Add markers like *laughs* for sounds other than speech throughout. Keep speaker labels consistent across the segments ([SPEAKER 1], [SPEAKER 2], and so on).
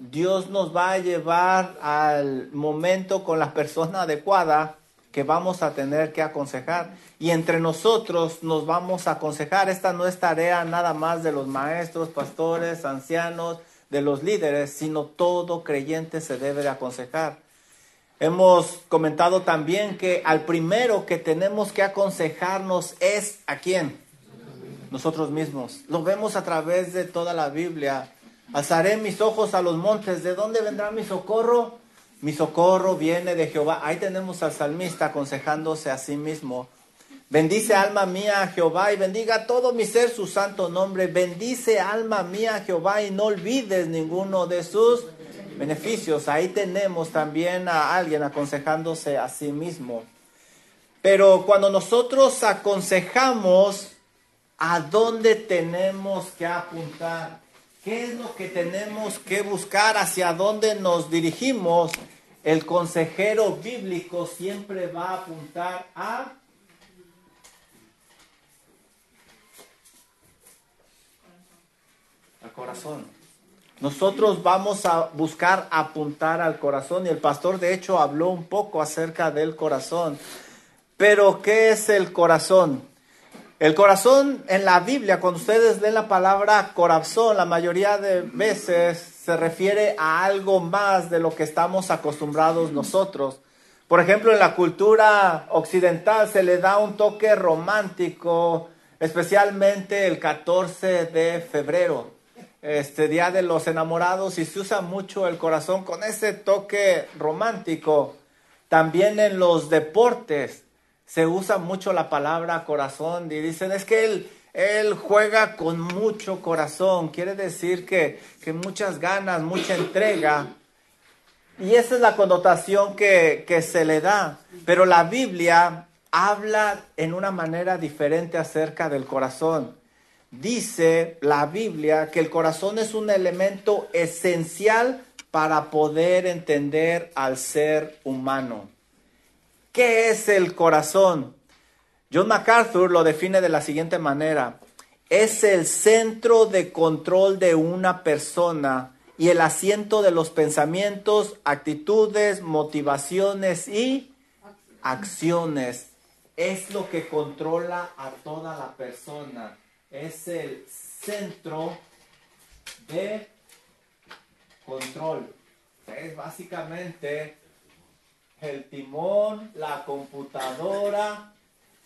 [SPEAKER 1] Dios nos va a llevar al momento con la persona adecuada que vamos a tener que aconsejar. Y entre nosotros nos vamos a aconsejar. Esta no es tarea nada más de los maestros, pastores, ancianos, de los líderes, sino todo creyente se debe de aconsejar. Hemos comentado también que al primero que tenemos que aconsejarnos es a quién? Nosotros mismos. Lo vemos a través de toda la Biblia. Alzaré mis ojos a los montes. ¿De dónde vendrá mi socorro? Mi socorro viene de Jehová. Ahí tenemos al salmista aconsejándose a sí mismo. Bendice alma mía Jehová y bendiga todo mi ser su santo nombre. Bendice alma mía Jehová y no olvides ninguno de sus beneficios. Ahí tenemos también a alguien aconsejándose a sí mismo. Pero cuando nosotros aconsejamos, ¿a dónde tenemos que apuntar? ¿Qué es lo que tenemos que buscar? ¿Hacia dónde nos dirigimos? El consejero bíblico siempre va a apuntar a al corazón. Nosotros vamos a buscar apuntar al corazón y el pastor de hecho habló un poco acerca del corazón. Pero ¿qué es el corazón? El corazón en la Biblia, cuando ustedes leen la palabra corazón, la mayoría de veces se refiere a algo más de lo que estamos acostumbrados nosotros. Por ejemplo, en la cultura occidental se le da un toque romántico, especialmente el 14 de febrero este Día de los Enamorados y se usa mucho el corazón con ese toque romántico. También en los deportes se usa mucho la palabra corazón y dicen es que él, él juega con mucho corazón, quiere decir que, que muchas ganas, mucha entrega. Y esa es la connotación que, que se le da. Pero la Biblia habla en una manera diferente acerca del corazón dice la Biblia que el corazón es un elemento esencial para poder entender al ser humano. ¿Qué es el corazón? John MacArthur lo define de la siguiente manera. Es el centro de control de una persona y el asiento de los pensamientos, actitudes, motivaciones y acciones. Es lo que controla a toda la persona es el centro de control. Es básicamente el timón, la computadora,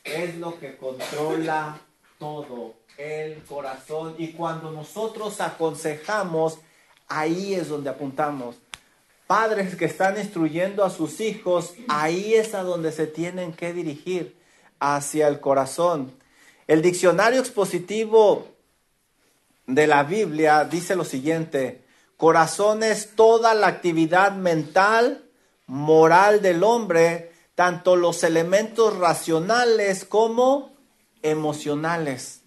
[SPEAKER 1] es lo que controla todo, el corazón. Y cuando nosotros aconsejamos, ahí es donde apuntamos. Padres que están instruyendo a sus hijos, ahí es a donde se tienen que dirigir, hacia el corazón. El diccionario expositivo de la Biblia dice lo siguiente, corazón es toda la actividad mental, moral del hombre, tanto los elementos racionales como emocionales.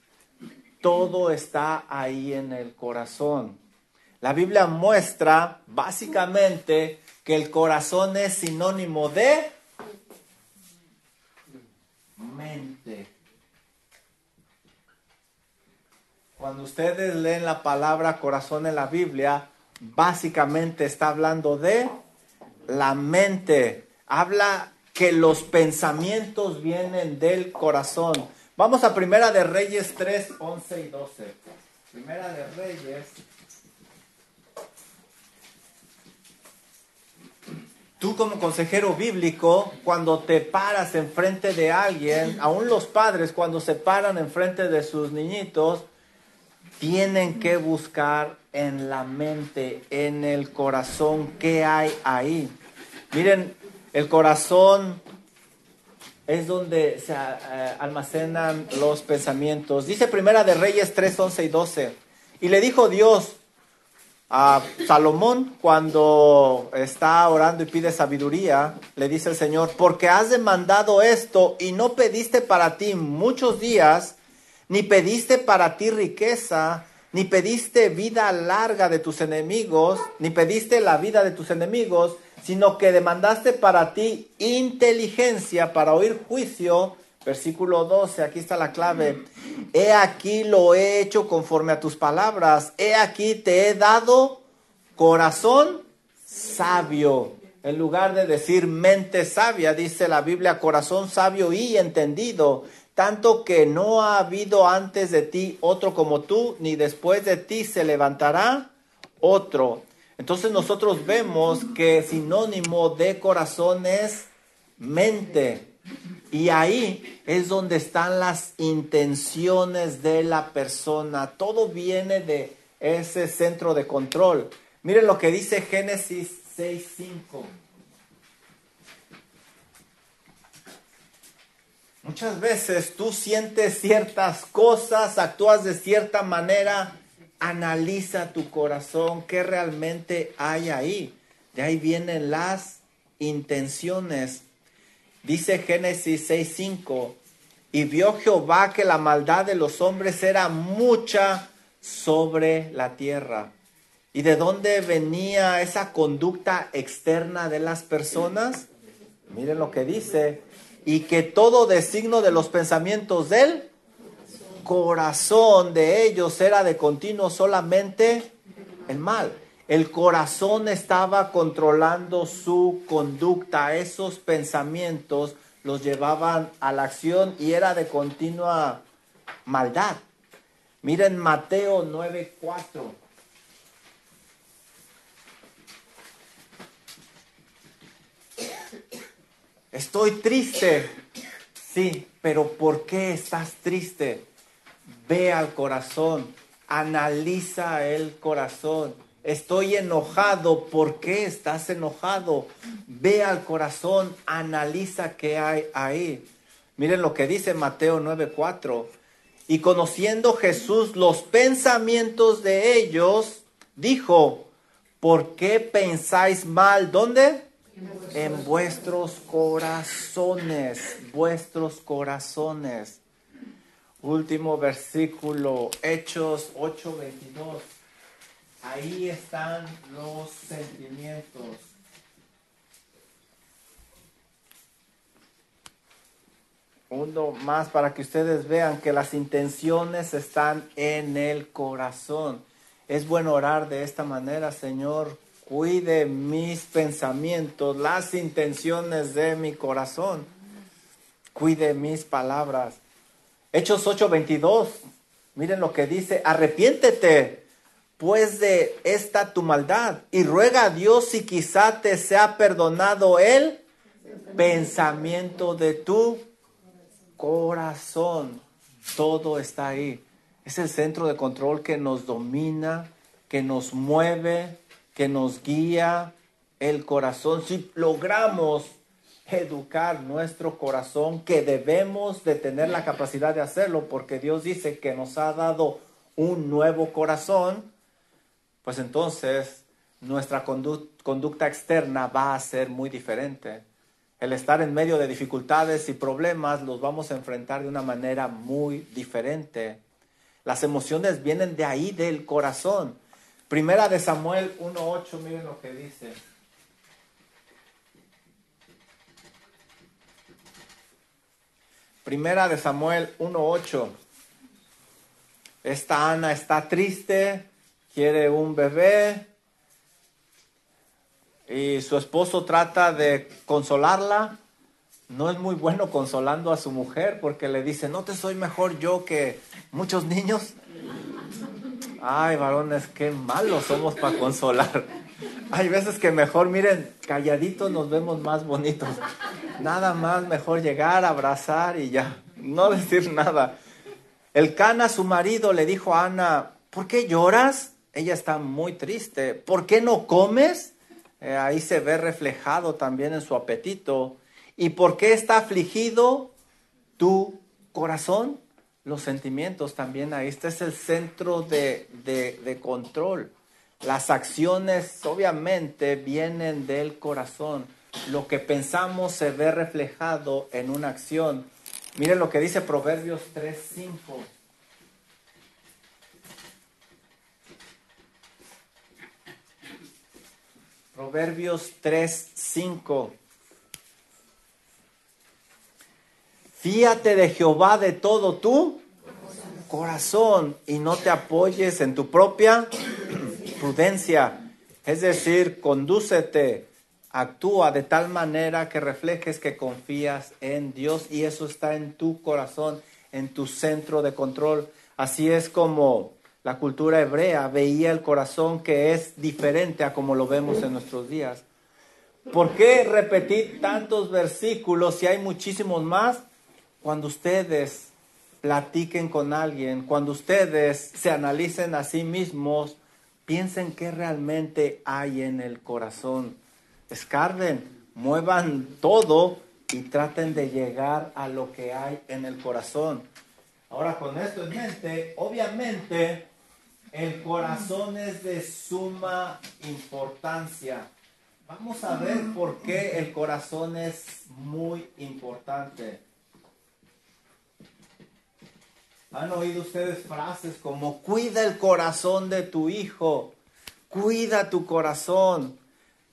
[SPEAKER 1] Todo está ahí en el corazón. La Biblia muestra básicamente que el corazón es sinónimo de mente. Cuando ustedes leen la palabra corazón en la Biblia, básicamente está hablando de la mente. Habla que los pensamientos vienen del corazón. Vamos a Primera de Reyes 3, 11 y 12. Primera de Reyes. Tú como consejero bíblico, cuando te paras enfrente de alguien, aún los padres cuando se paran enfrente de sus niñitos, tienen que buscar en la mente, en el corazón, qué hay ahí. Miren, el corazón es donde se eh, almacenan los pensamientos. Dice Primera de Reyes 3, 11 y 12. Y le dijo Dios a Salomón cuando está orando y pide sabiduría, le dice el Señor, porque has demandado esto y no pediste para ti muchos días, ni pediste para ti riqueza, ni pediste vida larga de tus enemigos, ni pediste la vida de tus enemigos, sino que demandaste para ti inteligencia para oír juicio. Versículo 12, aquí está la clave. He aquí lo he hecho conforme a tus palabras. He aquí te he dado corazón sabio. En lugar de decir mente sabia, dice la Biblia, corazón sabio y entendido, tanto que no ha habido antes de ti otro como tú, ni después de ti se levantará otro. Entonces nosotros vemos que sinónimo de corazón es mente. Y ahí es donde están las intenciones de la persona. Todo viene de ese centro de control. Miren lo que dice Génesis 6.5. Muchas veces tú sientes ciertas cosas, actúas de cierta manera, analiza tu corazón, qué realmente hay ahí. De ahí vienen las intenciones. Dice Génesis 6:5, y vio Jehová que la maldad de los hombres era mucha sobre la tierra. ¿Y de dónde venía esa conducta externa de las personas? Miren lo que dice, y que todo designo de los pensamientos del corazón de ellos era de continuo solamente el mal. El corazón estaba controlando su conducta, esos pensamientos los llevaban a la acción y era de continua maldad. Miren Mateo 9:4. Estoy triste. Sí, pero ¿por qué estás triste? Ve al corazón, analiza el corazón. Estoy enojado, ¿por qué estás enojado? Ve al corazón, analiza qué hay ahí. Miren lo que dice Mateo 9:4. Y conociendo Jesús los pensamientos de ellos, dijo, ¿por qué pensáis mal? ¿Dónde? En vuestros corazones, vuestros corazones. Último versículo, Hechos 8:22. Ahí están los sentimientos. Uno más para que ustedes vean que las intenciones están en el corazón. Es bueno orar de esta manera, Señor. Cuide mis pensamientos, las intenciones de mi corazón. Cuide mis palabras. Hechos 8:22. Miren lo que dice. Arrepiéntete pues de esta tu maldad y ruega a Dios si quizá te sea perdonado el pensamiento de tu corazón. Todo está ahí. Es el centro de control que nos domina, que nos mueve, que nos guía el corazón. Si logramos educar nuestro corazón, que debemos de tener la capacidad de hacerlo, porque Dios dice que nos ha dado un nuevo corazón, pues entonces nuestra conducta externa va a ser muy diferente. El estar en medio de dificultades y problemas los vamos a enfrentar de una manera muy diferente. Las emociones vienen de ahí, del corazón. Primera de Samuel 1.8, miren lo que dice. Primera de Samuel 1.8. Esta Ana está triste, quiere un bebé y su esposo trata de consolarla. No es muy bueno consolando a su mujer porque le dice, no te soy mejor yo que muchos niños. Ay, varones, qué malos somos para consolar. Hay veces que mejor, miren, calladitos nos vemos más bonitos. Nada más mejor llegar, abrazar y ya, no decir nada. El Cana, su marido, le dijo a Ana, ¿por qué lloras? ella está muy triste. ¿Por qué no comes? Eh, ahí se ve reflejado también en su apetito. ¿Y por qué está afligido tu corazón? Los sentimientos también ahí. Este es el centro de, de control. Las acciones obviamente vienen del corazón. Lo que pensamos se ve reflejado en una acción. Miren lo que dice Proverbios 3.5. Proverbios 3, 5. Fíate de Jehová de todo tu corazón y no te apoyes en tu propia prudencia. Es decir, condúcete, actúa de tal manera que reflejes que confías en Dios y eso está en tu corazón, en tu centro de control. Así es como la cultura hebrea veía el corazón que es diferente a como lo vemos en nuestros días. ¿Por qué repetir tantos versículos si hay muchísimos más? Cuando ustedes platiquen con alguien, cuando ustedes se analicen a sí mismos, piensen qué realmente hay en el corazón. Escarden, muevan todo y traten de llegar a lo que hay en el corazón. Ahora con esto en mente, obviamente el corazón es de suma importancia. Vamos a ver por qué el corazón es muy importante. ¿Han oído ustedes frases como cuida el corazón de tu hijo? Cuida tu corazón.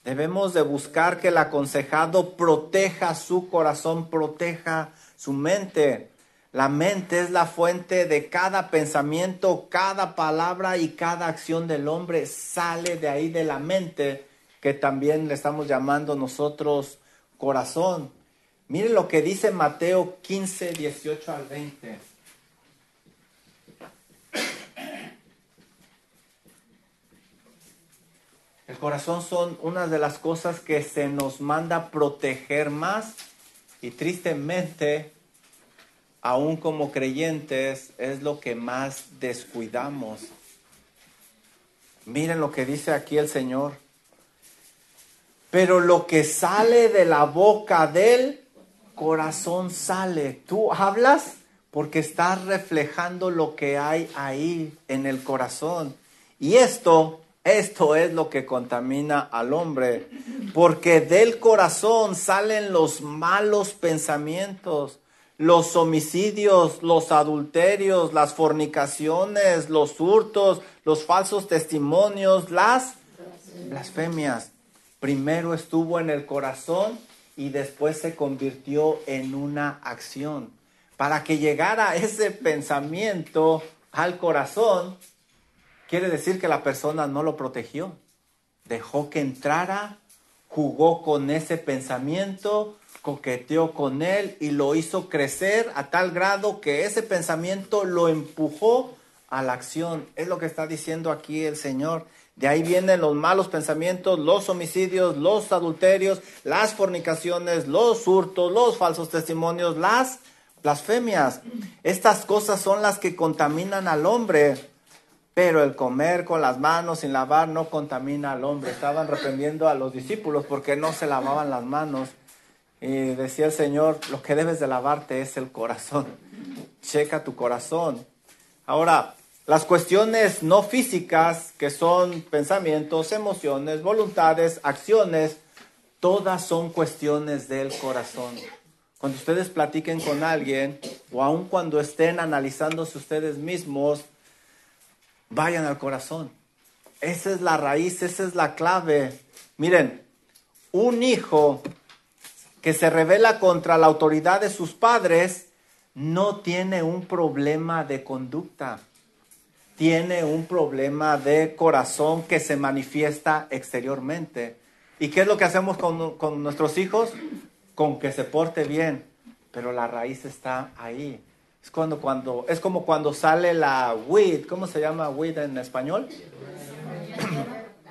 [SPEAKER 1] Debemos de buscar que el aconsejado proteja su corazón, proteja su mente. La mente es la fuente de cada pensamiento, cada palabra y cada acción del hombre sale de ahí de la mente, que también le estamos llamando nosotros corazón. Miren lo que dice Mateo 15, 18 al 20. El corazón son una de las cosas que se nos manda proteger más y tristemente aún como creyentes, es lo que más descuidamos. Miren lo que dice aquí el Señor. Pero lo que sale de la boca del corazón sale. Tú hablas porque estás reflejando lo que hay ahí en el corazón. Y esto, esto es lo que contamina al hombre. Porque del corazón salen los malos pensamientos los homicidios, los adulterios, las fornicaciones, los hurtos, los falsos testimonios, las blasfemias. Primero estuvo en el corazón y después se convirtió en una acción. Para que llegara ese pensamiento al corazón, quiere decir que la persona no lo protegió. Dejó que entrara, jugó con ese pensamiento, coqueteó con él y lo hizo crecer a tal grado que ese pensamiento lo empujó a la acción. Es lo que está diciendo aquí el Señor. De ahí vienen los malos pensamientos, los homicidios, los adulterios, las fornicaciones, los hurtos, los falsos testimonios, las blasfemias. Estas cosas son las que contaminan al hombre. Pero el comer con las manos sin lavar no contamina al hombre. Estaban reprendiendo a los discípulos porque no se lavaban las manos. Y decía el Señor, lo que debes de lavarte es el corazón. Checa tu corazón. Ahora, las cuestiones no físicas, que son pensamientos, emociones, voluntades, acciones, todas son cuestiones del corazón. Cuando ustedes platiquen con alguien o aun cuando estén analizándose ustedes mismos, vayan al corazón. Esa es la raíz, esa es la clave. Miren, un hijo que se revela contra la autoridad de sus padres, no tiene un problema de conducta, tiene un problema de corazón que se manifiesta exteriormente. ¿Y qué es lo que hacemos con, nuestros hijos? Con que se porte bien, pero la raíz está ahí. Es, cuando, cuando, es como cuando sale la weed, ¿cómo se llama weed en español?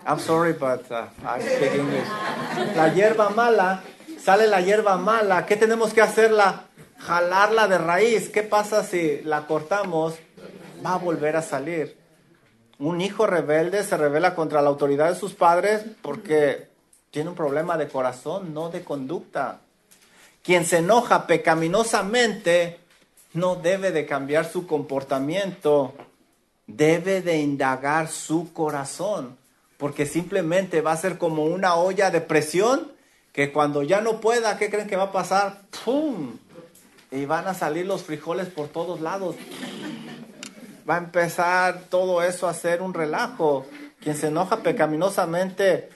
[SPEAKER 1] I'm sorry, but uh, I speak English. La hierba mala sale la hierba mala, ¿qué tenemos que hacerla? Jalarla de raíz. ¿Qué pasa si la cortamos? Va a volver a salir. Un hijo rebelde se revela contra la autoridad de sus padres porque tiene un problema de corazón, no de conducta. Quien se enoja pecaminosamente no debe de cambiar su comportamiento, debe de indagar su corazón, porque simplemente va a ser como una olla de presión que cuando ya no pueda, ¿qué creen que va a pasar? ¡Pum! Y van a salir los frijoles por todos lados. Va a empezar todo eso a ser un relajo. Quien se enoja pecaminosamente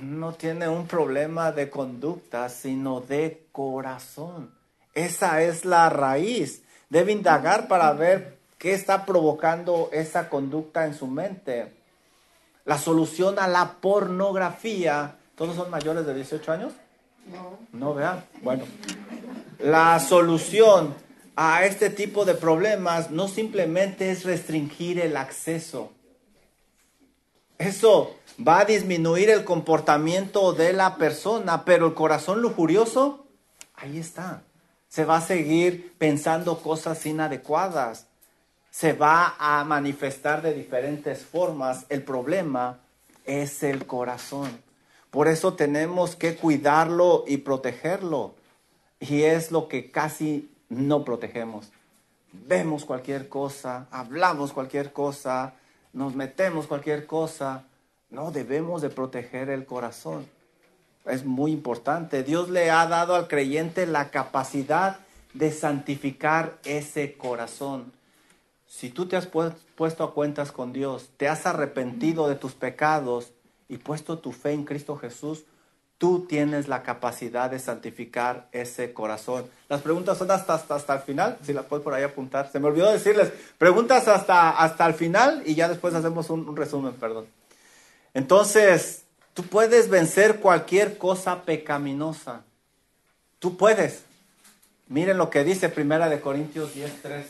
[SPEAKER 1] no tiene un problema de conducta, sino de corazón. Esa es la raíz. Debe indagar para ver qué está provocando esa conducta en su mente. La solución a la pornografía, ¿todos son mayores de 18 años? No. No, vean. Bueno, la solución a este tipo de problemas no simplemente es restringir el acceso. Eso va a disminuir el comportamiento de la persona, pero el corazón lujurioso, ahí está. Se va a seguir pensando cosas inadecuadas. Se va a manifestar de diferentes formas. El problema es el corazón. Por eso tenemos que cuidarlo y protegerlo. Y es lo que casi no protegemos. Vemos cualquier cosa, hablamos cualquier cosa, nos metemos cualquier cosa. No debemos de proteger el corazón. Es muy importante. Dios le ha dado al creyente la capacidad de santificar ese corazón. Si tú te has puesto a cuentas con Dios, te has arrepentido de tus pecados y puesto tu fe en Cristo Jesús, tú tienes la capacidad de santificar ese corazón. Las preguntas son hasta, hasta, el final, si las puedes por ahí apuntar. Se me olvidó decirles, preguntas hasta, hasta el final y ya después hacemos un, un resumen, perdón. Entonces, tú puedes vencer cualquier cosa pecaminosa. Tú puedes. Miren lo que dice Primera de Corintios 10, 13.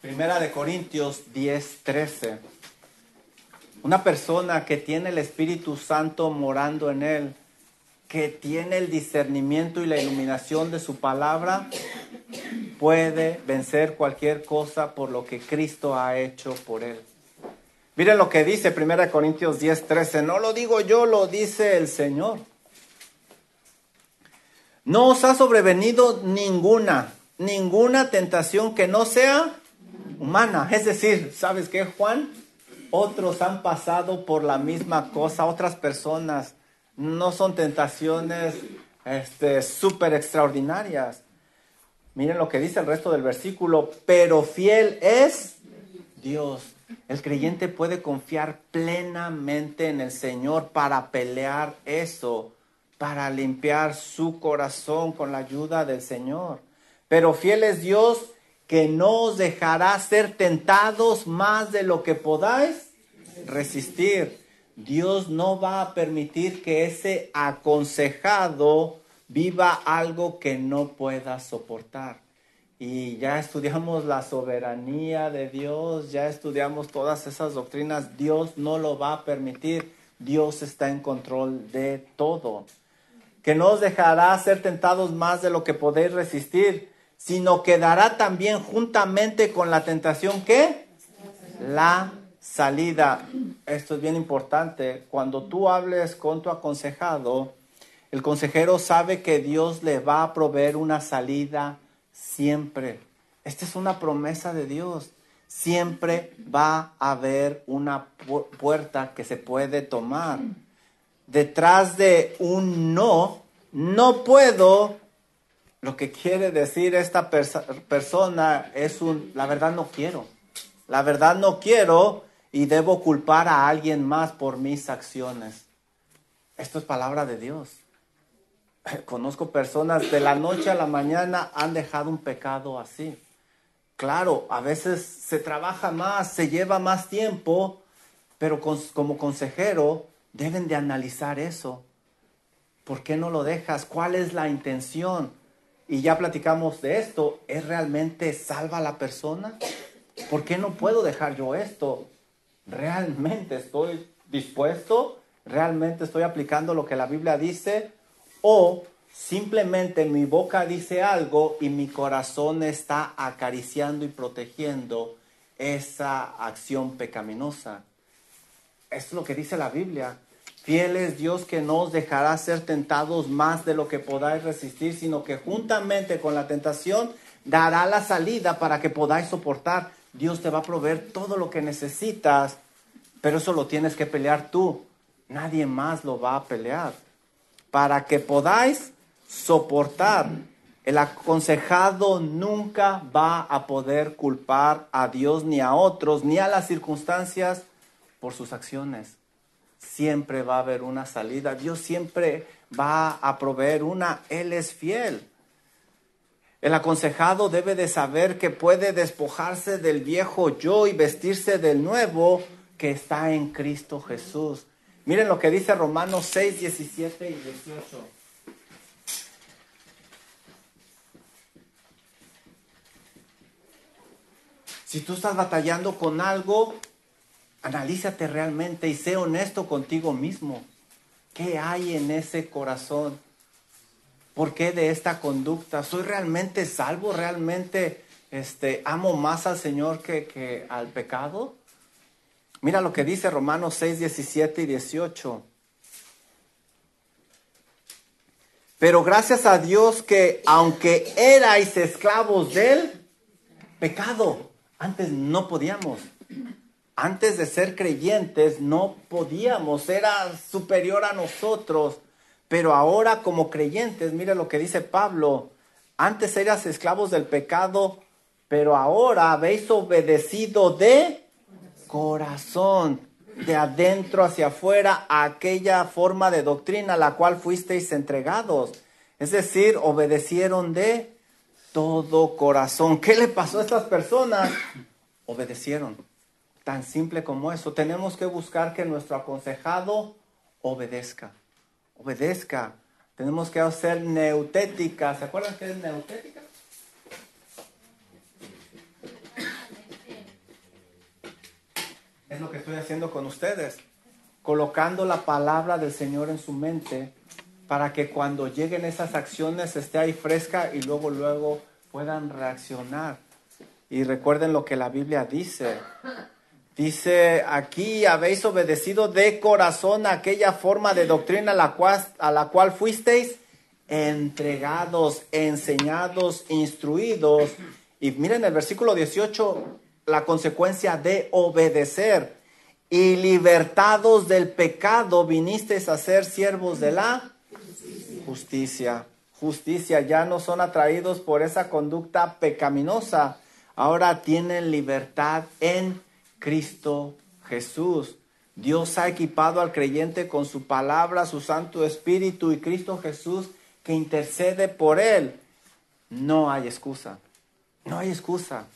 [SPEAKER 1] Primera de Corintios 10, 13. Una persona que tiene el Espíritu Santo morando en él, que tiene el discernimiento y la iluminación de su palabra, puede vencer cualquier cosa por lo que Cristo ha hecho por él. Miren lo que dice 1 Corintios 10, 13. No lo digo yo, lo dice el Señor. No os ha sobrevenido ninguna, ninguna tentación que no sea humana. Es decir, ¿sabes qué, Juan? otros han pasado por la misma cosa, otras personas. No son tentaciones este, súper extraordinarias. Miren lo que dice el resto del versículo, pero fiel es Dios. El creyente puede confiar plenamente en el Señor para pelear eso, para limpiar su corazón con la ayuda del Señor. Pero fiel es Dios que no os dejará ser tentados más de lo que podáis resistir. Dios no va a permitir que ese aconsejado viva algo que no pueda soportar. Y ya estudiamos la soberanía de Dios, ya estudiamos todas esas doctrinas. Dios no lo va a permitir. Dios está en control de todo. Que no os dejará ser tentados más de lo que podéis resistir sino que dará también juntamente con la tentación que la salida. Esto es bien importante. Cuando tú hables con tu aconsejado, el consejero sabe que Dios le va a proveer una salida siempre. Esta es una promesa de Dios. Siempre va a haber una puerta que se puede tomar. Detrás de un no, no puedo, lo que quiere decir esta persona es un, la verdad no quiero. La verdad no quiero y debo culpar a alguien más por mis acciones. Esto es palabra de Dios. *clears throat* Conozco personas de la noche a la mañana han dejado un pecado así. Claro, a veces se trabaja más, se lleva más tiempo, pero como consejero deben de analizar eso. ¿Por qué no lo dejas? ¿Cuál es la intención? y ya platicamos de esto, ¿es realmente salva a la persona? ¿Por qué no puedo dejar yo esto? ¿Realmente estoy dispuesto? ¿Realmente estoy aplicando lo que la Biblia dice? ¿O simplemente mi boca dice algo y mi corazón está acariciando y protegiendo esa acción pecaminosa? es lo que dice la Biblia. Fiel es Dios que no os dejará ser tentados más de lo que podáis resistir, sino que juntamente con la tentación dará la salida para que podáis soportar. Dios te va a proveer todo lo que necesitas, pero eso lo tienes que pelear tú. Nadie más lo va a pelear. Para que podáis soportar. El aconsejado nunca va a poder culpar a Dios ni a otros, ni a las circunstancias por sus acciones siempre va a haber una salida. Dios siempre va a proveer una. Él es fiel. El aconsejado debe de saber que puede despojarse del viejo yo y vestirse del nuevo que está en Cristo Jesús. Miren lo que dice Romanos 6, 17 y 18. Si tú estás batallando con algo, analízate realmente y sé honesto contigo mismo. ¿Qué hay en ese corazón? ¿Por qué de esta conducta? ¿Soy realmente salvo? ¿Realmente este, amo más al Señor que, que al pecado? Mira lo que dice Romanos 6, 17 y 18. Pero gracias a Dios que aunque erais esclavos del pecado, antes no podíamos. Antes de ser creyentes no podíamos, era superior a nosotros. Pero ahora como creyentes, mire lo que dice Pablo, antes eras esclavos del pecado, pero ahora habéis obedecido de corazón, de adentro hacia afuera, aquella forma de doctrina a la cual fuisteis entregados. Es decir, obedecieron de todo corazón. ¿Qué le pasó a estas personas? Obedecieron. Tan simple como eso. Tenemos que buscar que nuestro aconsejado obedezca obedezca. Tenemos que hacer neutética. ¿Se acuerdan qué es neutética? Es lo que estoy haciendo con ustedes. Colocando la palabra del Señor en su mente para que cuando lleguen esas acciones esté ahí fresca y luego, luego puedan reaccionar. Y recuerden lo que la Biblia dice. Dice, aquí habéis obedecido de corazón aquella forma de doctrina a la cual, a la cual fuisteis entregados, enseñados, instruidos. Y miren el versículo 18, la consecuencia de obedecer. Y libertados del pecado vinisteis a ser siervos de la justicia. Justicia, ya no son atraídos por esa conducta pecaminosa. Ahora tienen libertad en Cristo Jesús. Dios ha equipado al creyente con su palabra, su Santo Espíritu y Cristo Jesús que intercede por él. No hay excusa. No hay excusa.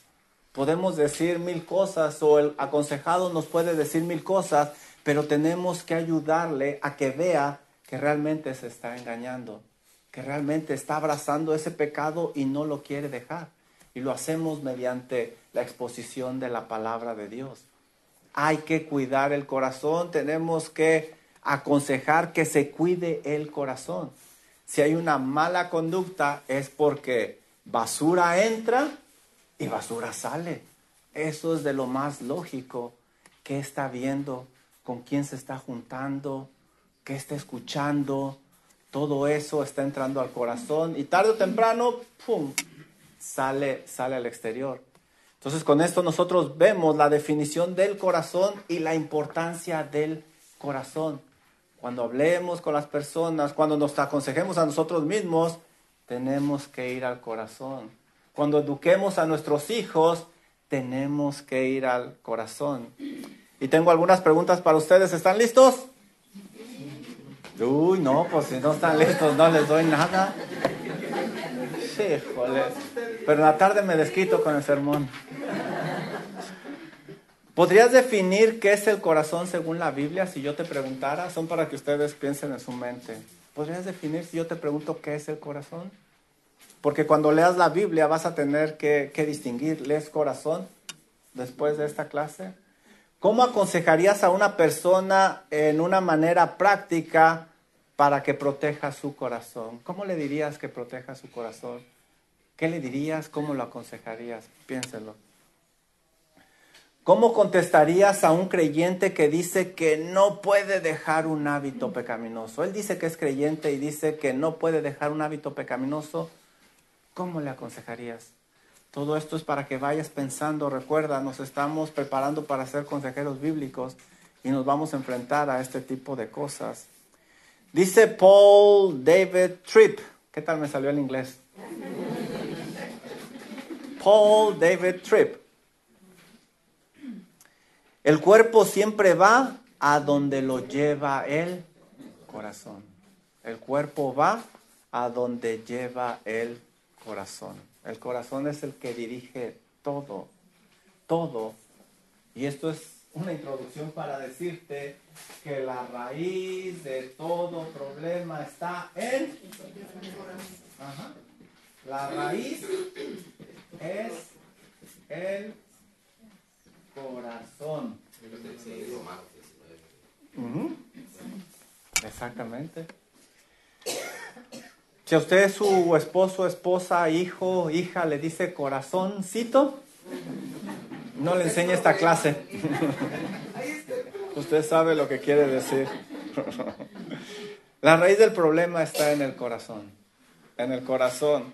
[SPEAKER 1] Podemos decir mil cosas o el aconsejado nos puede decir mil cosas, pero tenemos que ayudarle a que vea que realmente se está engañando, que realmente está abrazando ese pecado y no lo quiere dejar. Y lo hacemos mediante la exposición de la palabra de Dios. Hay que cuidar el corazón, tenemos que aconsejar que se cuide el corazón. Si hay una mala conducta es porque basura entra y basura sale. Eso es de lo más lógico. ¿Qué está viendo? ¿Con quién se está juntando? ¿Qué está escuchando? Todo eso está entrando al corazón y tarde o temprano, ¡pum!, sale, sale al exterior. Entonces con esto nosotros vemos la definición del corazón y la importancia del corazón. Cuando hablemos con las personas, cuando nos aconsejemos a nosotros mismos, tenemos que ir al corazón. Cuando eduquemos a nuestros hijos, tenemos que ir al corazón. Y tengo algunas preguntas para ustedes. ¿Están listos? Uy, no, pues si no están listos no les doy nada. Sí, joder. Pero en la tarde me desquito con el sermón. ¿Podrías definir qué es el corazón según la Biblia si yo te preguntara? Son para que ustedes piensen en su mente. ¿Podrías definir si yo te pregunto qué es el corazón? Porque cuando leas la Biblia vas a tener que, que distinguir, ¿lees corazón después de esta clase? ¿Cómo aconsejarías a una persona en una manera práctica para que proteja su corazón? ¿Cómo le dirías que proteja su corazón? ¿Qué le dirías? ¿Cómo lo aconsejarías? Piénselo. ¿Cómo contestarías a un creyente que dice que no puede dejar un hábito pecaminoso? Él dice que es creyente y dice que no puede dejar un hábito pecaminoso. ¿Cómo le aconsejarías? Todo esto es para que vayas pensando, recuerda, nos estamos preparando para ser consejeros bíblicos y nos vamos a enfrentar a este tipo de cosas. Dice Paul David Tripp, ¿qué tal me salió el inglés? Paul David Tripp. El cuerpo siempre va a donde lo lleva el corazón. El cuerpo va a donde lleva el corazón. El corazón es el que dirige todo, todo. Y esto es una introducción para decirte que la raíz de todo problema está en... La raíz es el corazón. Exactamente. Si a usted su esposo, esposa, hijo, hija le dice corazoncito, no le enseñe esta clase. *laughs* usted sabe lo que quiere decir. *laughs* La raíz del problema está en el corazón. En el corazón.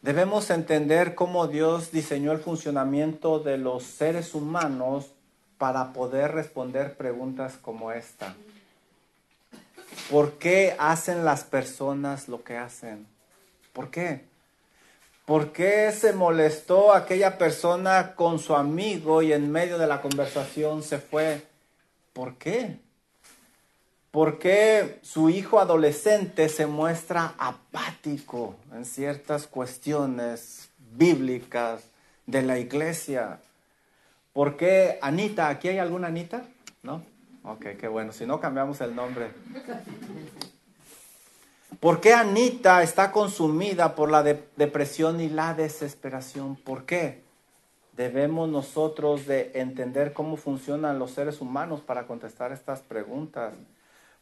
[SPEAKER 1] Debemos entender cómo Dios diseñó el funcionamiento de los seres humanos para poder responder preguntas como esta. ¿Por qué hacen las personas lo que hacen? ¿Por qué? ¿Por qué se molestó aquella persona con su amigo y en medio de la conversación se fue? ¿Por qué? ¿Por qué su hijo adolescente se muestra apático en ciertas cuestiones bíblicas de la iglesia? ¿Por qué Anita? ¿Aquí hay alguna Anita? ¿No? Ok, qué bueno. Si no, cambiamos el nombre. ¿Por qué Anita está consumida por la depresión y la desesperación? ¿Por qué? Debemos nosotros de entender cómo funcionan los seres humanos para contestar estas preguntas.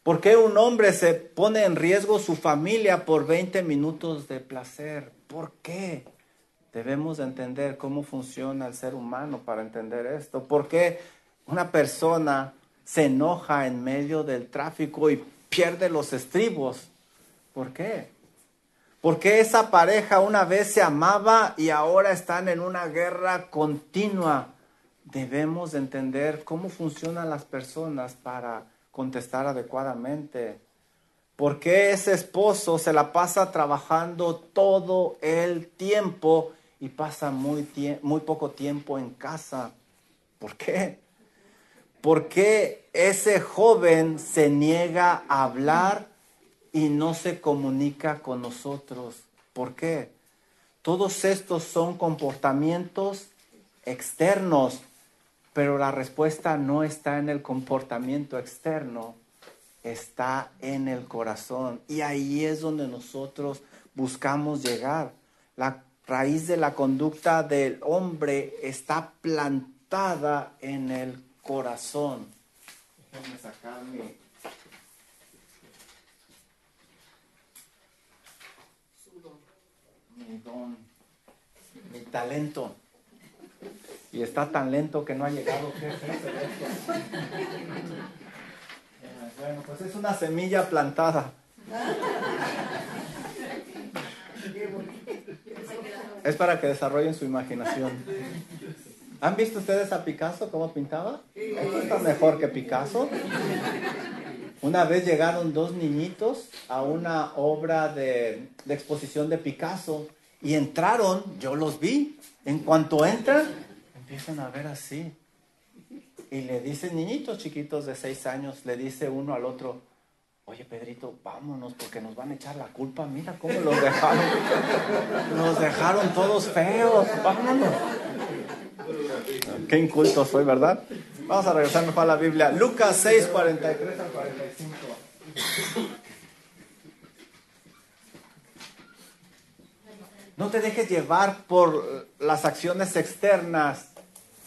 [SPEAKER 1] ¿Por qué un hombre se pone en riesgo su familia por 20 minutos de placer? ¿Por qué? Debemos entender cómo funciona el ser humano para entender esto. ¿Por qué una persona se enoja en medio del tráfico y pierde los estribos? ¿Por qué? ¿Por qué esa pareja una vez se amaba y ahora están en una guerra continua? Debemos entender cómo funcionan las personas para contestar adecuadamente. ¿Por qué ese esposo se la pasa trabajando todo el tiempo y pasa muy, muy poco tiempo en casa? ¿Por qué? ¿Por qué ese joven se niega a hablar y no se comunica con nosotros? ¿Por qué? Todos estos son comportamientos externos pero la respuesta no está en el comportamiento externo, está en el corazón. Y ahí es donde nosotros buscamos llegar. La raíz de la conducta del hombre está plantada en el corazón. Déjenme sacar mi, mi don, mi talento y está tan lento que no ha llegado. Bueno, pues es una semilla plantada. Es para que desarrollen su imaginación. ¿Han visto ustedes a Picasso cómo pintaba? Esto está mejor que Picasso. Una vez llegaron dos niñitos a una obra de, de exposición de Picasso y entraron, yo los vi. En cuanto entran, empiezan a ver así. Y le dicen, niñitos chiquitos de seis años, le dice uno al otro, oye Pedrito, vámonos porque nos van a echar la culpa, mira cómo los dejaron. Nos dejaron todos feos, vámonos. Qué inculto soy, ¿verdad? Vamos a regresar mejor a la Biblia. Lucas 6, 43 al 45. No te dejes llevar por las acciones externas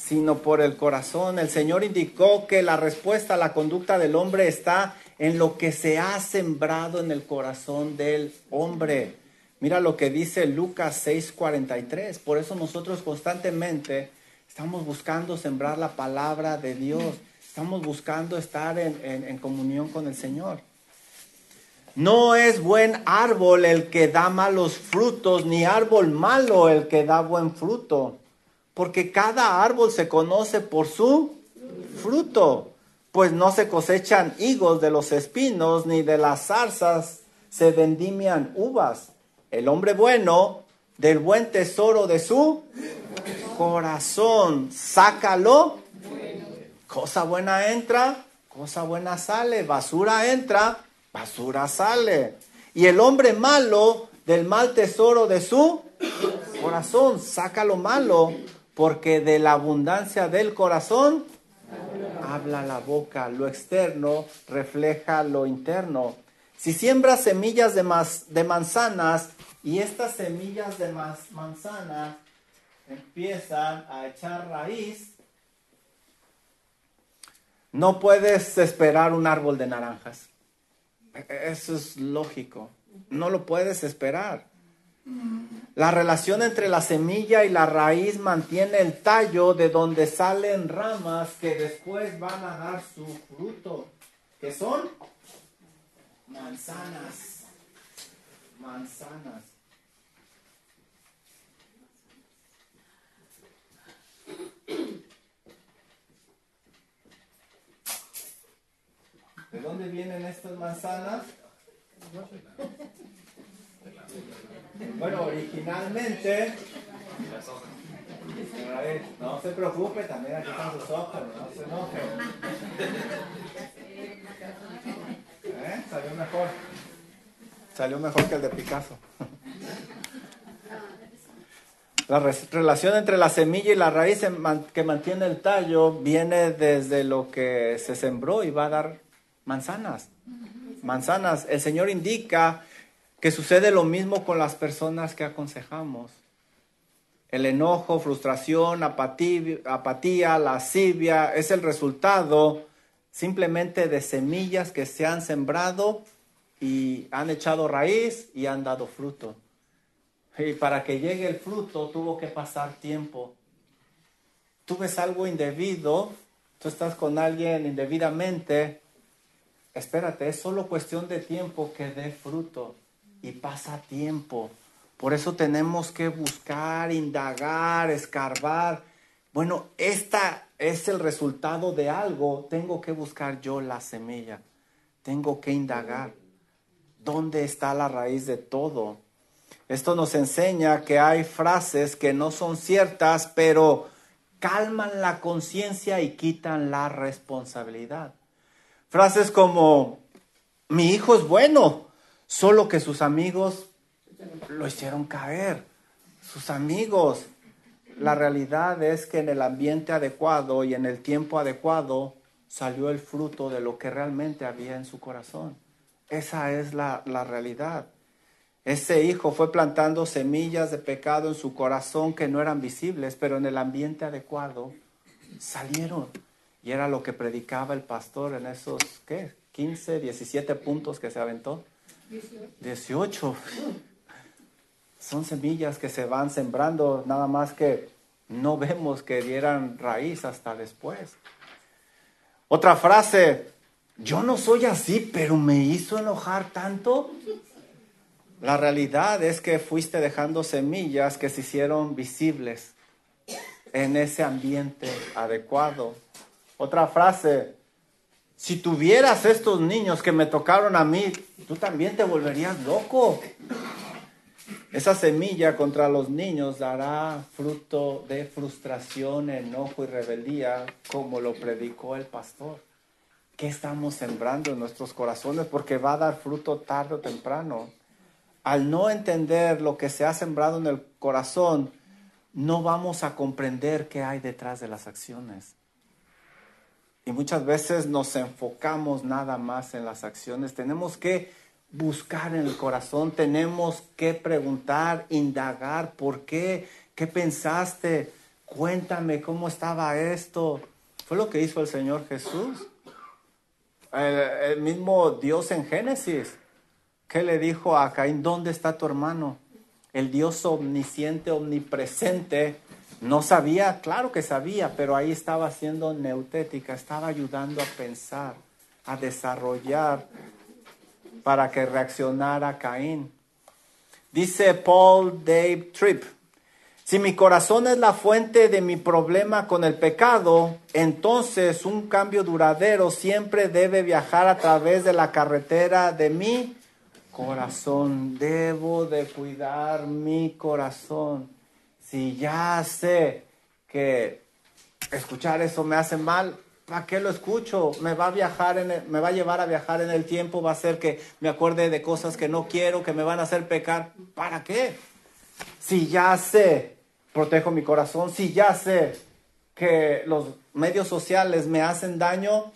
[SPEAKER 1] sino por el corazón. El Señor indicó que la respuesta a la conducta del hombre está en lo que se ha sembrado en el corazón del hombre. Mira lo que dice Lucas 6:43. Por eso nosotros constantemente estamos buscando sembrar la palabra de Dios. Estamos buscando estar en, en comunión con el Señor. No es buen árbol el que da malos frutos, ni árbol malo el que da buen fruto porque cada árbol se conoce por su fruto, pues no se cosechan higos de los espinos, ni de las zarzas se vendimian uvas. El hombre bueno del buen tesoro de su corazón, sácalo. Cosa buena entra, cosa buena sale, basura entra, basura sale. Y el hombre malo del mal tesoro de su corazón. Saca lo malo, porque de la abundancia del corazón habla la boca. Lo externo refleja lo interno. Si siembras semillas de, de manzanas y estas semillas de manzana empiezan a echar raíz, no puedes esperar un árbol de naranjas. Eso es lógico. No lo puedes esperar. La relación entre la semilla y la raíz mantiene el tallo de donde salen ramas que después van a dar su fruto. ¿Qué son? Manzanas. Manzanas. ¿De dónde vienen estas manzanas? Bueno, originalmente. No se preocupe, también aquí están sus ojos, no se enoje. ¿Eh? Salió mejor. Salió mejor que el de Picasso. La relación entre la semilla y la raíz que mantiene el tallo viene desde lo que se sembró y va a dar manzanas. Manzanas. El Señor indica que sucede lo mismo con las personas que aconsejamos. El enojo, frustración, apatía, apatía, lascivia es el resultado simplemente de semillas que se han sembrado y han echado raíz y han dado fruto. Y para que llegue el fruto tuvo que pasar tiempo. Tú ves algo indebido, tú estás con alguien indebidamente, espérate, es solo cuestión de tiempo que dé fruto y pasa tiempo. Por eso tenemos que buscar, indagar, escarbar. Bueno, esta es el resultado de algo. Tengo que buscar yo la semilla. Tengo que indagar. ¿Dónde está la raíz de todo? Esto nos enseña que hay frases que no son ciertas, pero calman la conciencia y quitan la responsabilidad. Frases como, mi hijo es bueno, solo que sus amigos lo hicieron caer. Sus amigos. La realidad es que en el ambiente adecuado y en el tiempo adecuado salió el fruto de lo que realmente había en su corazón. Esa es la, la realidad. Ese hijo fue plantando semillas de pecado en su corazón que no eran visibles, pero en el ambiente adecuado salieron. Y era lo que predicaba el pastor en esos, ¿qué? 15, 17 puntos que se aventó. 18. Son semillas que se van sembrando, nada más que no vemos que dieran raíz hasta después. Otra frase, yo no soy así, pero me hizo enojar tanto. La realidad es que fuiste dejando semillas que se hicieron visibles en ese ambiente adecuado. Otra frase, si tuvieras estos niños que me tocaron a mí, tú también te volverías loco. Esa semilla contra los niños dará fruto de frustración, enojo y rebeldía, como lo predicó el pastor. ¿Qué estamos sembrando en nuestros corazones? Porque va a dar fruto tarde o temprano. Al no entender lo que se ha sembrado en el corazón, no vamos a comprender qué hay detrás de las acciones. Y muchas veces nos enfocamos nada más en las acciones. Tenemos que buscar en el corazón, tenemos que preguntar, indagar, ¿por qué? ¿Qué pensaste? Cuéntame cómo estaba esto. Fue lo que hizo el Señor Jesús. El, mismo Dios en Génesis. ¿Qué le dijo a Caín? ¿Dónde está tu hermano? El Dios omnisciente, omnipresente, no sabía, claro que sabía, pero ahí estaba siendo neutética, estaba ayudando a pensar, a desarrollar para que reaccionara Caín. Dice Paul Dave Tripp, si mi corazón es la fuente de mi problema con el pecado, entonces un cambio duradero siempre debe viajar a través de la carretera de mi corazón. Debo de cuidar mi corazón si ya sé que escuchar eso me hace mal, ¿Para qué lo escucho? Me va a viajar en me va a llevar a viajar en el tiempo, va a hacer que me acuerde de cosas que no quiero, que me van a hacer pecar. ¿Para qué? Si ya sé, protejo mi corazón, si ya sé que los medios sociales me hacen daño,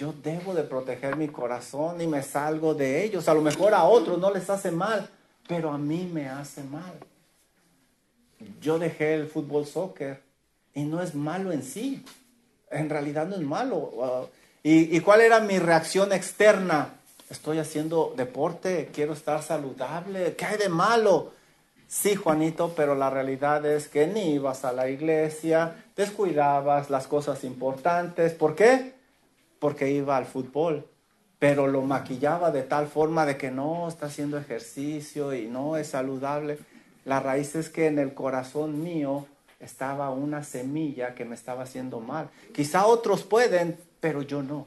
[SPEAKER 1] yo debo de proteger mi corazón y me salgo de ellos. A lo mejor a otros no les hace mal, pero a mí me hace mal. Yo dejé el fútbol soccer y no es malo en sí. En realidad no es malo. ¿Y, ¿Y cuál era mi reacción externa? Estoy haciendo deporte, quiero estar saludable. ¿Qué hay de malo? Sí, Juanito, pero la realidad es que ni ibas a la iglesia, descuidabas las cosas importantes. ¿Por qué? Porque iba al fútbol, pero lo maquillaba de tal forma de que no está haciendo ejercicio y no es saludable. La raíz es que en el corazón mío estaba una semilla que me estaba haciendo mal. Quizá otros pueden, pero yo no.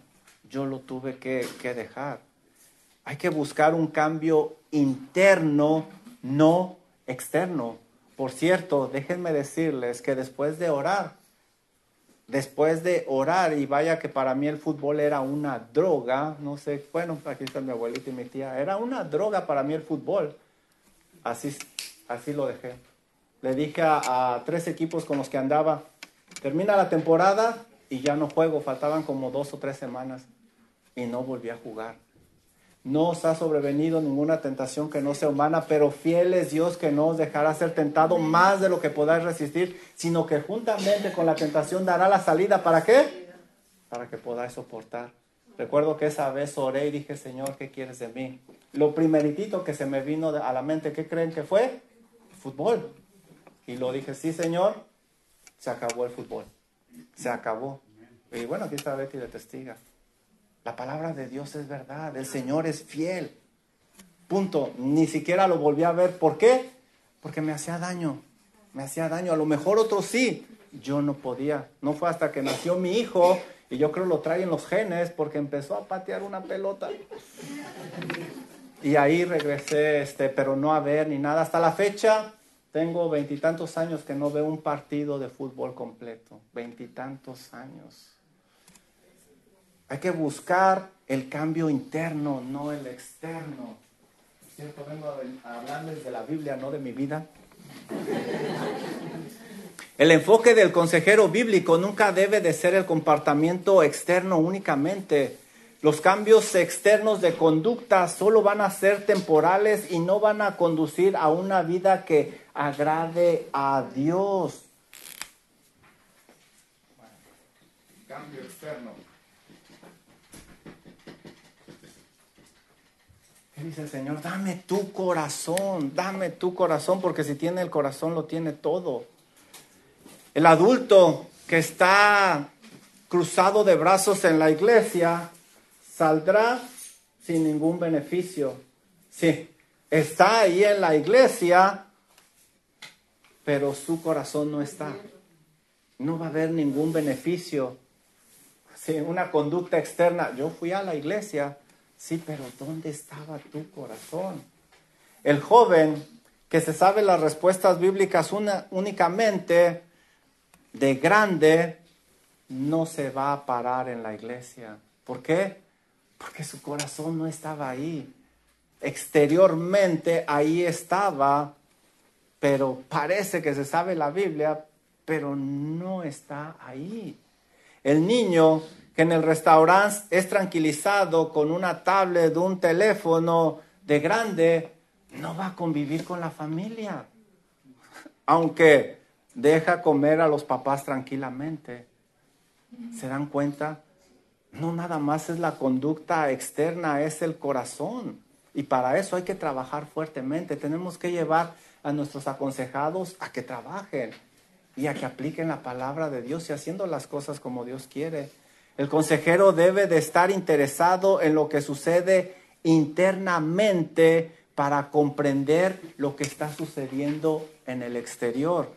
[SPEAKER 1] Yo lo tuve que, dejar. Hay que buscar un cambio interno, no externo. Por cierto, déjenme decirles que después de orar, después de orar, y vaya que para mí el fútbol era una droga, no sé, bueno, aquí está mi abuelita y mi tía, era una droga para mí el fútbol. Así, así lo dejé. Le dije a, a tres equipos con los que andaba, termina la temporada y ya no juego, faltaban como dos o tres semanas y no volví a jugar. No os ha sobrevenido ninguna tentación que no sea humana, pero fiel es Dios que no os dejará ser tentado más de lo que podáis resistir, sino que juntamente con la tentación dará la salida. ¿Para qué? Para que podáis soportar. Recuerdo que esa vez oré y dije, Señor, ¿qué quieres de mí? Lo primeritito que se me vino a la mente, ¿qué creen que fue? fútbol. Y lo dije, sí, Señor, se acabó el fútbol. Se acabó. Y bueno, aquí está Betty de testiga. La palabra de Dios es verdad, el Señor es fiel. Punto. Ni siquiera lo volví a ver. ¿Por qué? Porque me hacía daño. Me hacía daño. A lo mejor otros sí. Yo no podía. No fue hasta que nació mi hijo y yo creo lo trae en los genes porque empezó a patear una pelota. Y ahí regresé, este, pero no a ver ni nada. Hasta la fecha tengo veintitantos años que no veo un partido de fútbol completo. Veintitantos años. Hay que buscar el cambio interno, no el externo. ¿Cierto? Vengo a hablarles de la Biblia, no de mi vida. El enfoque del consejero bíblico nunca debe de ser el comportamiento externo únicamente. Los cambios externos de conducta solo van a ser temporales y no van a conducir a una vida que agrade a Dios. cambio externo. Dice el Señor? Dame tu corazón, dame tu corazón, porque si tiene el corazón lo tiene todo. El adulto que está cruzado de brazos en la iglesia saldrá sin ningún beneficio. Sí, está ahí en la iglesia, pero su corazón no está. No va a haber ningún beneficio. Sí, una conducta externa. Yo fui a la iglesia, Sí, pero ¿dónde estaba tu corazón? El joven que se sabe las respuestas bíblicas únicamente de grande, no se va a parar en la iglesia. ¿Por qué? Porque su corazón no estaba ahí. Exteriormente ahí estaba, pero parece que se sabe la Biblia, pero no está ahí. El niño que en el restaurante es tranquilizado con una tablet, un teléfono de grande, no va a convivir con la familia. Aunque deja comer a los papás tranquilamente. ¿Se dan cuenta? No nada más es la conducta externa, es el corazón. Y para eso hay que trabajar fuertemente. Tenemos que llevar a nuestros aconsejados a que trabajen y a que apliquen la palabra de Dios y haciendo las cosas como Dios quiere. El consejero debe de estar interesado en lo que sucede internamente para comprender lo que está sucediendo en el exterior.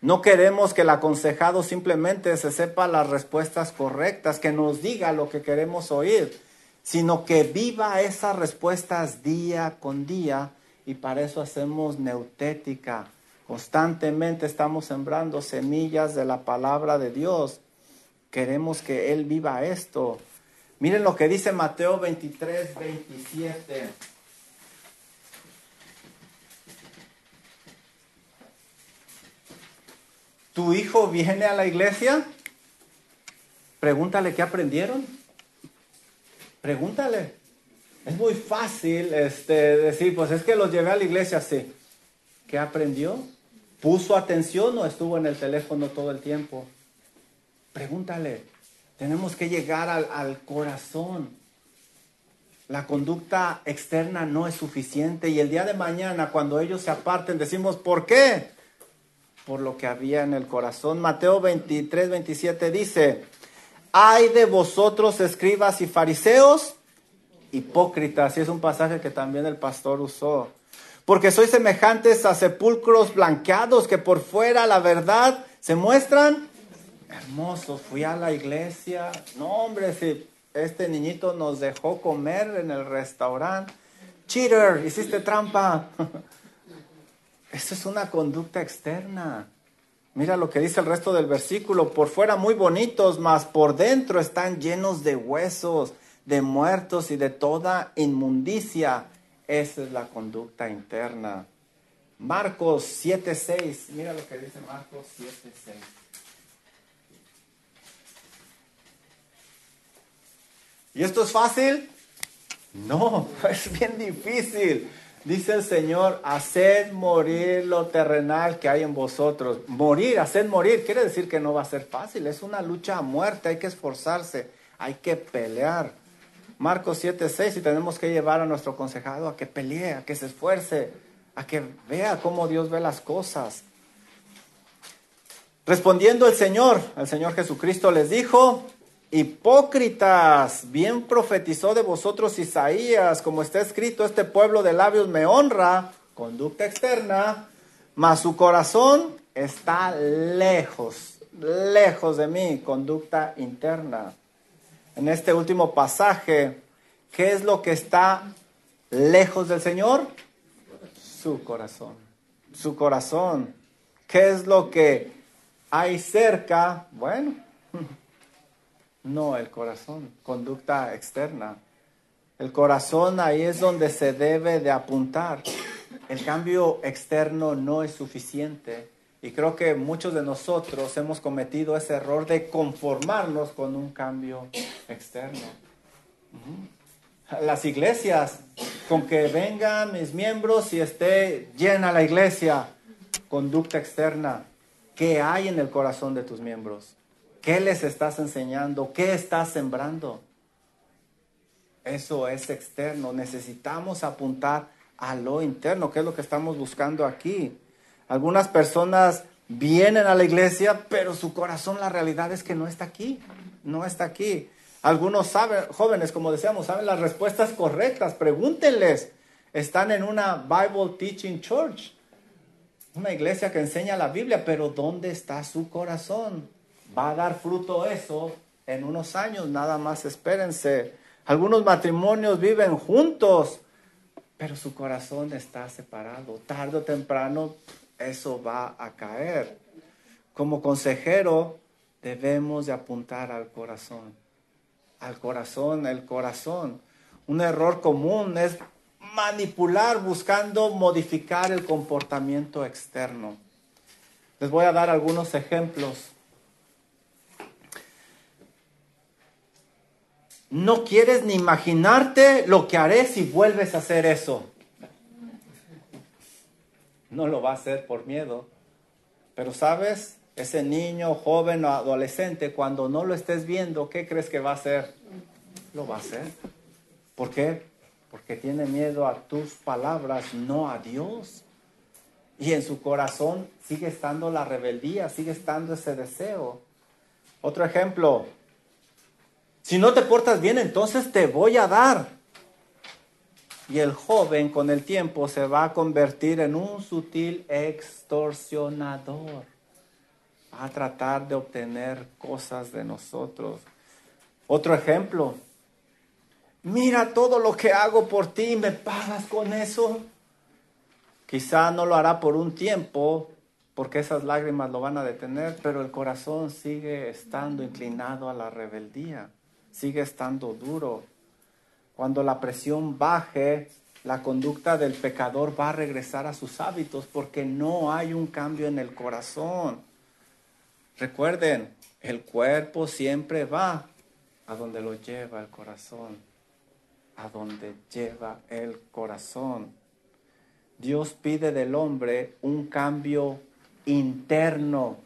[SPEAKER 1] No queremos que el aconsejado simplemente se sepa las respuestas correctas, que nos diga lo que queremos oír, sino que viva esas respuestas día con día y para eso hacemos neutética. Constantemente estamos sembrando semillas de la palabra de Dios Queremos que Él viva esto. Miren lo que dice Mateo 23, 27. ¿Tu hijo viene a la iglesia? Pregúntale qué aprendieron. Pregúntale. Es muy fácil este, decir, pues es que los llevé a la iglesia así. ¿Qué aprendió? ¿Puso atención o estuvo en el teléfono todo el tiempo? Pregúntale. Tenemos que llegar al, corazón. La conducta externa no es suficiente y el día de mañana cuando ellos se aparten decimos, ¿por qué? Por lo que había en el corazón. Mateo 23, 27 dice, hay de vosotros escribas y fariseos hipócritas. Y es un pasaje que también el pastor usó. Porque sois semejantes a sepulcros blanqueados que por fuera la verdad se muestran hermosos. Fui a la iglesia. No, hombre, si este niñito nos dejó comer en el restaurante. Cheater, hiciste trampa. *laughs* Eso es una conducta externa. Mira lo que dice el resto del versículo. Por fuera muy bonitos, mas por dentro están llenos de huesos, de muertos y de toda inmundicia. Esa es la conducta interna. Marcos 7:6. Mira lo que dice Marcos 7:6. ¿Y esto es fácil? No, *laughs* es bien difícil. Dice el Señor, haced morir lo terrenal que hay en vosotros. Morir, haced morir, quiere decir que no va a ser fácil. Es una lucha a muerte, hay que esforzarse, hay que pelear. Marcos 7:6 y tenemos que llevar a nuestro consejado a que pelee, a que se esfuerce, a que vea cómo Dios ve las cosas. Respondiendo el Señor, el Señor Jesucristo les dijo, hipócritas, bien profetizó de vosotros Isaías, como está escrito, este pueblo de labios me honra, conducta externa, mas su corazón está lejos, lejos de mí, conducta interna. En este último pasaje, ¿qué es lo que está lejos del Señor? Su corazón, su corazón. ¿Qué es lo que hay cerca? Bueno, *laughs* no, el corazón, conducta externa. El corazón ahí es donde se debe de apuntar. El cambio externo no es suficiente. Y creo que muchos de nosotros hemos cometido ese error de conformarnos con un cambio externo. Las iglesias, con que vengan mis miembros y esté llena la iglesia, conducta externa. ¿Qué hay en el corazón de tus miembros? ¿Qué les estás enseñando? ¿Qué estás sembrando? Eso es externo. Necesitamos apuntar a lo interno, que es lo que estamos buscando aquí. Algunas personas vienen a la iglesia, pero su corazón, la realidad es que no está aquí. No está aquí. Algunos saben, jóvenes, como decíamos, saben las respuestas correctas. Pregúntenles. Están en una Bible Teaching Church, una iglesia que enseña la Biblia, pero ¿dónde está su corazón? Va a dar fruto eso en unos años, nada más espérense. Algunos matrimonios viven juntos, pero su corazón está separado. Tarde o temprano eso va a caer. Como consejero debemos de apuntar al corazón. Al corazón, el corazón. Un error común es manipular buscando modificar el comportamiento externo. Les voy a dar algunos ejemplos. No quieres ni imaginarte lo que haré si vuelves a hacer eso. No lo va a hacer por miedo. Pero sabes, ese niño, joven o adolescente, cuando no lo estés viendo, ¿qué crees que va a hacer? Lo va a hacer. ¿Por qué? Porque tiene miedo a tus palabras, no a Dios. Y en su corazón sigue estando la rebeldía, sigue estando ese deseo. Otro ejemplo, si no te portas bien, entonces te voy a dar. Y el joven con el tiempo se va a convertir en un sutil extorsionador. Va a tratar de obtener cosas de nosotros. Otro ejemplo. Mira todo lo que hago por ti, ¿me pagas con eso? Quizá no lo hará por un tiempo, porque esas lágrimas lo van a detener, pero el corazón sigue estando inclinado a la rebeldía, sigue estando duro. Cuando la presión baje, la conducta del pecador va a regresar a sus hábitos porque no hay un cambio en el corazón. Recuerden, el cuerpo siempre va a donde lo lleva el corazón, a donde lleva el corazón. Dios pide del hombre un cambio interno,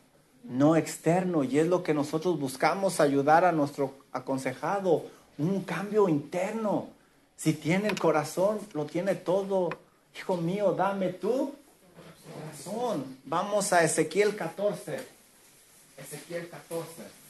[SPEAKER 1] no externo. Y es lo que nosotros buscamos ayudar a nuestro aconsejado, un cambio interno. Si tiene el corazón, lo tiene todo. Hijo mío, dame tu corazón. Vamos a Ezequiel 14. Ezequiel 14.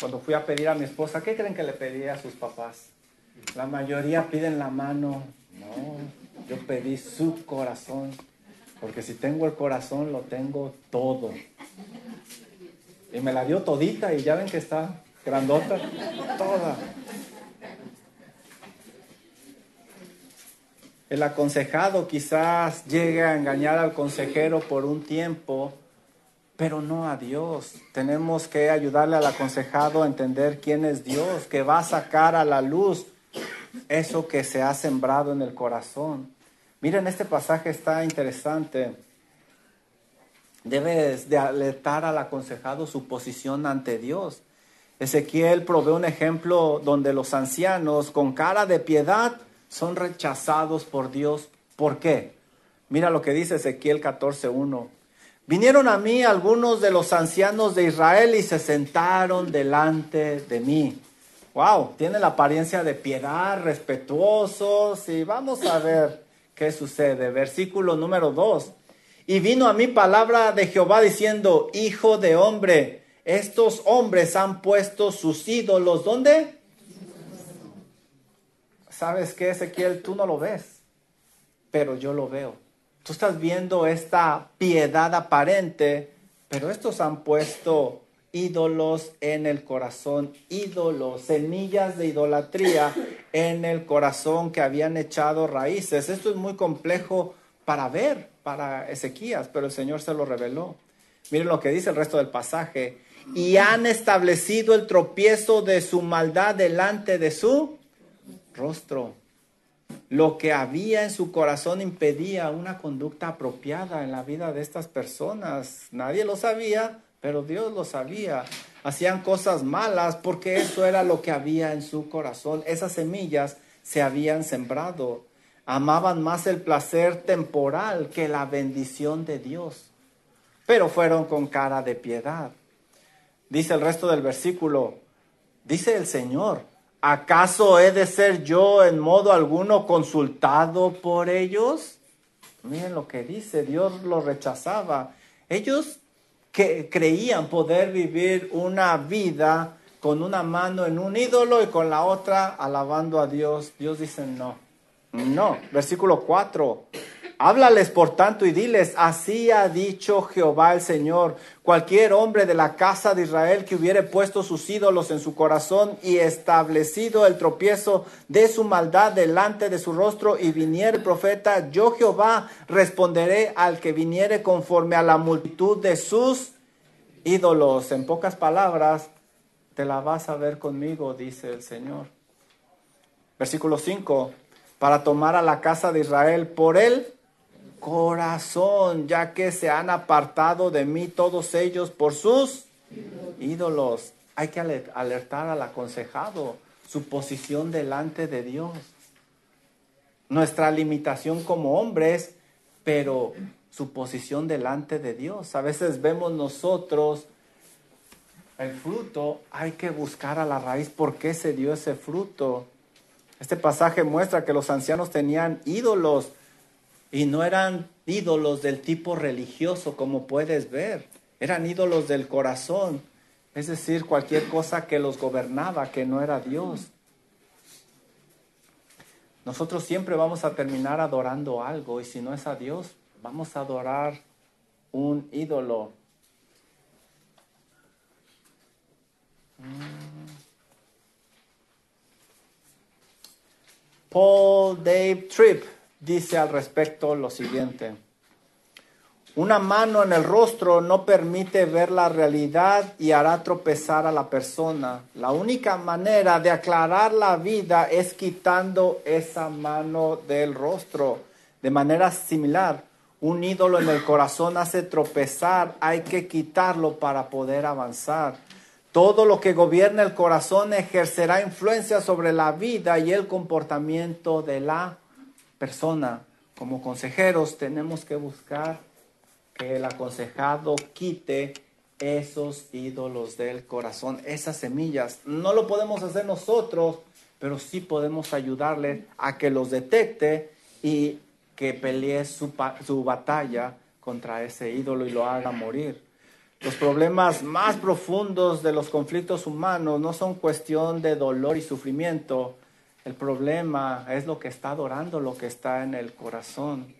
[SPEAKER 1] Cuando fui a pedir a mi esposa, ¿qué creen que le pedí a sus papás? La mayoría piden la mano. No, yo pedí su corazón. Porque si tengo el corazón, lo tengo todo. Y me la dio todita y ya ven que está grandota. Toda. El aconsejado quizás llegue a engañar al consejero por un tiempo pero no a Dios. Tenemos que ayudarle al aconsejado a entender quién es Dios, que va a sacar a la luz eso que se ha sembrado en el corazón. Miren, este pasaje está interesante. Debes de alertar al aconsejado su posición ante Dios. Ezequiel provee un ejemplo donde los ancianos con cara de piedad son rechazados por Dios. ¿Por qué? Mira lo que dice Ezequiel 14.1. Vinieron a mí algunos de los ancianos de Israel y se sentaron delante de mí. Wow, tiene la apariencia de piedad, respetuosos y vamos a ver qué sucede. Versículo número 2. Y vino a mí palabra de Jehová diciendo, Hijo de hombre, estos hombres han puesto sus ídolos, ¿dónde? ¿Sabes qué, Ezequiel? Tú no lo ves, pero yo lo veo. Tú estás viendo esta piedad aparente, pero estos han puesto ídolos en el corazón, ídolos, semillas de idolatría en el corazón que habían echado raíces. Esto es muy complejo para ver para Ezequías, pero el Señor se lo reveló. Miren lo que dice el resto del pasaje. Y han establecido el tropiezo de su maldad delante de su rostro. Lo que había en su corazón impedía una conducta apropiada en la vida de estas personas. Nadie lo sabía, pero Dios lo sabía. Hacían cosas malas porque eso era lo que había en su corazón. Esas semillas se habían sembrado. Amaban más el placer temporal que la bendición de Dios. Pero fueron con cara de piedad. Dice el resto del versículo, dice el Señor, ¿acaso he de ser yo en modo alguno consultado por ellos? Miren lo que dice, Dios lo rechazaba. Ellos que creían poder vivir una vida con una mano en un ídolo y con la otra alabando a Dios. Dios dice no. No. Versículo 4. Háblales por tanto y diles, así ha dicho Jehová el Señor, cualquier hombre de la casa de Israel que hubiere puesto sus ídolos en su corazón y establecido el tropiezo de su maldad delante de su rostro y viniere el profeta, yo Jehová responderé al que viniere conforme a la multitud de sus ídolos. En pocas palabras, te la vas a ver conmigo, dice el Señor. Versículo 5, para tomar a la casa de Israel por él corazón, ya que se han apartado de mí todos ellos por sus ídolos. Hay que alertar al aconsejado su posición delante de Dios. Nuestra limitación como hombres, pero su posición delante de Dios. A veces vemos nosotros el fruto, hay que buscar a la raíz por qué se dio ese fruto. Este pasaje muestra que los ancianos tenían ídolos y no eran ídolos del tipo religioso, como puedes ver. Eran ídolos del corazón. Es decir, cualquier cosa que los gobernaba, que no era Dios. Nosotros siempre vamos a terminar adorando algo y si no es a Dios, vamos a adorar un ídolo. Paul Dave Tripp dice al respecto lo siguiente. Una mano en el rostro no permite ver la realidad y hará tropezar a la persona. La única manera de aclarar la vida es quitando esa mano del rostro. De manera similar, un ídolo en el corazón hace tropezar, hay que quitarlo para poder avanzar. Todo lo que gobierna el corazón ejercerá influencia sobre la vida y el comportamiento de la persona. Como consejeros tenemos que buscar que el aconsejado quite esos ídolos del corazón, esas semillas. No lo podemos hacer nosotros, pero sí podemos ayudarle a que los detecte y que pelee su, su batalla contra ese ídolo y lo haga morir. Los problemas más profundos de los conflictos humanos no son cuestión de dolor y sufrimiento. El problema es lo que está adorando, lo que está en el corazón.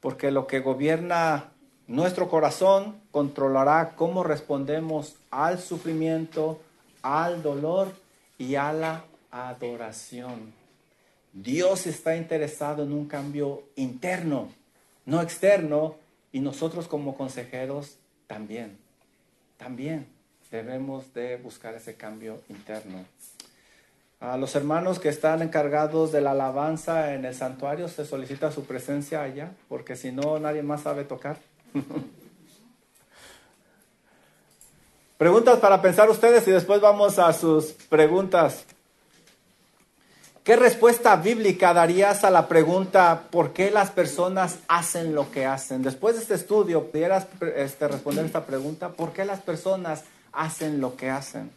[SPEAKER 1] Porque lo que gobierna nuestro corazón controlará cómo respondemos al sufrimiento, al dolor y a la adoración. Dios está interesado en un cambio interno, no externo, y nosotros como consejeros también, también debemos de buscar ese cambio interno. A los hermanos que están encargados de la alabanza en el santuario se solicita su presencia allá, porque si no nadie más sabe tocar. *laughs* Preguntas para pensar ustedes y después vamos a sus preguntas. ¿Qué respuesta bíblica darías a la pregunta ¿por qué las personas hacen lo que hacen? Después de este estudio, ¿pudieras este, responder esta pregunta? ¿Por qué las personas hacen lo que hacen?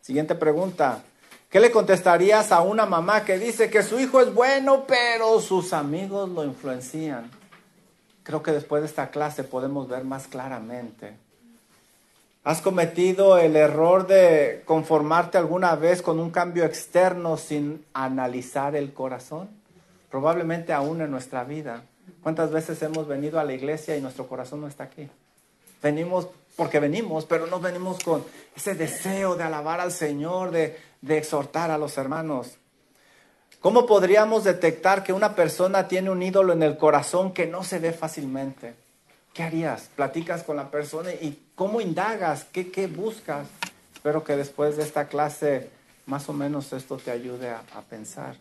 [SPEAKER 1] Siguiente pregunta. ¿Qué le contestarías a una mamá que dice que su hijo es bueno, pero sus amigos lo influencian? Creo que después de esta clase podemos ver más claramente ¿Has cometido el error de conformarte alguna vez con un cambio externo sin analizar el corazón? Probablemente aún en nuestra vida. ¿Cuántas veces hemos venido a la iglesia y nuestro corazón no está aquí? Venimos porque venimos, pero no venimos con ese deseo de alabar al Señor, de, de exhortar a los hermanos. ¿Cómo podríamos detectar que una persona tiene un ídolo en el corazón que no se ve fácilmente? ¿Qué harías? Platicas con la persona y cómo indagas, qué, qué buscas. Espero que después de esta clase más o menos esto te ayude a, a pensar.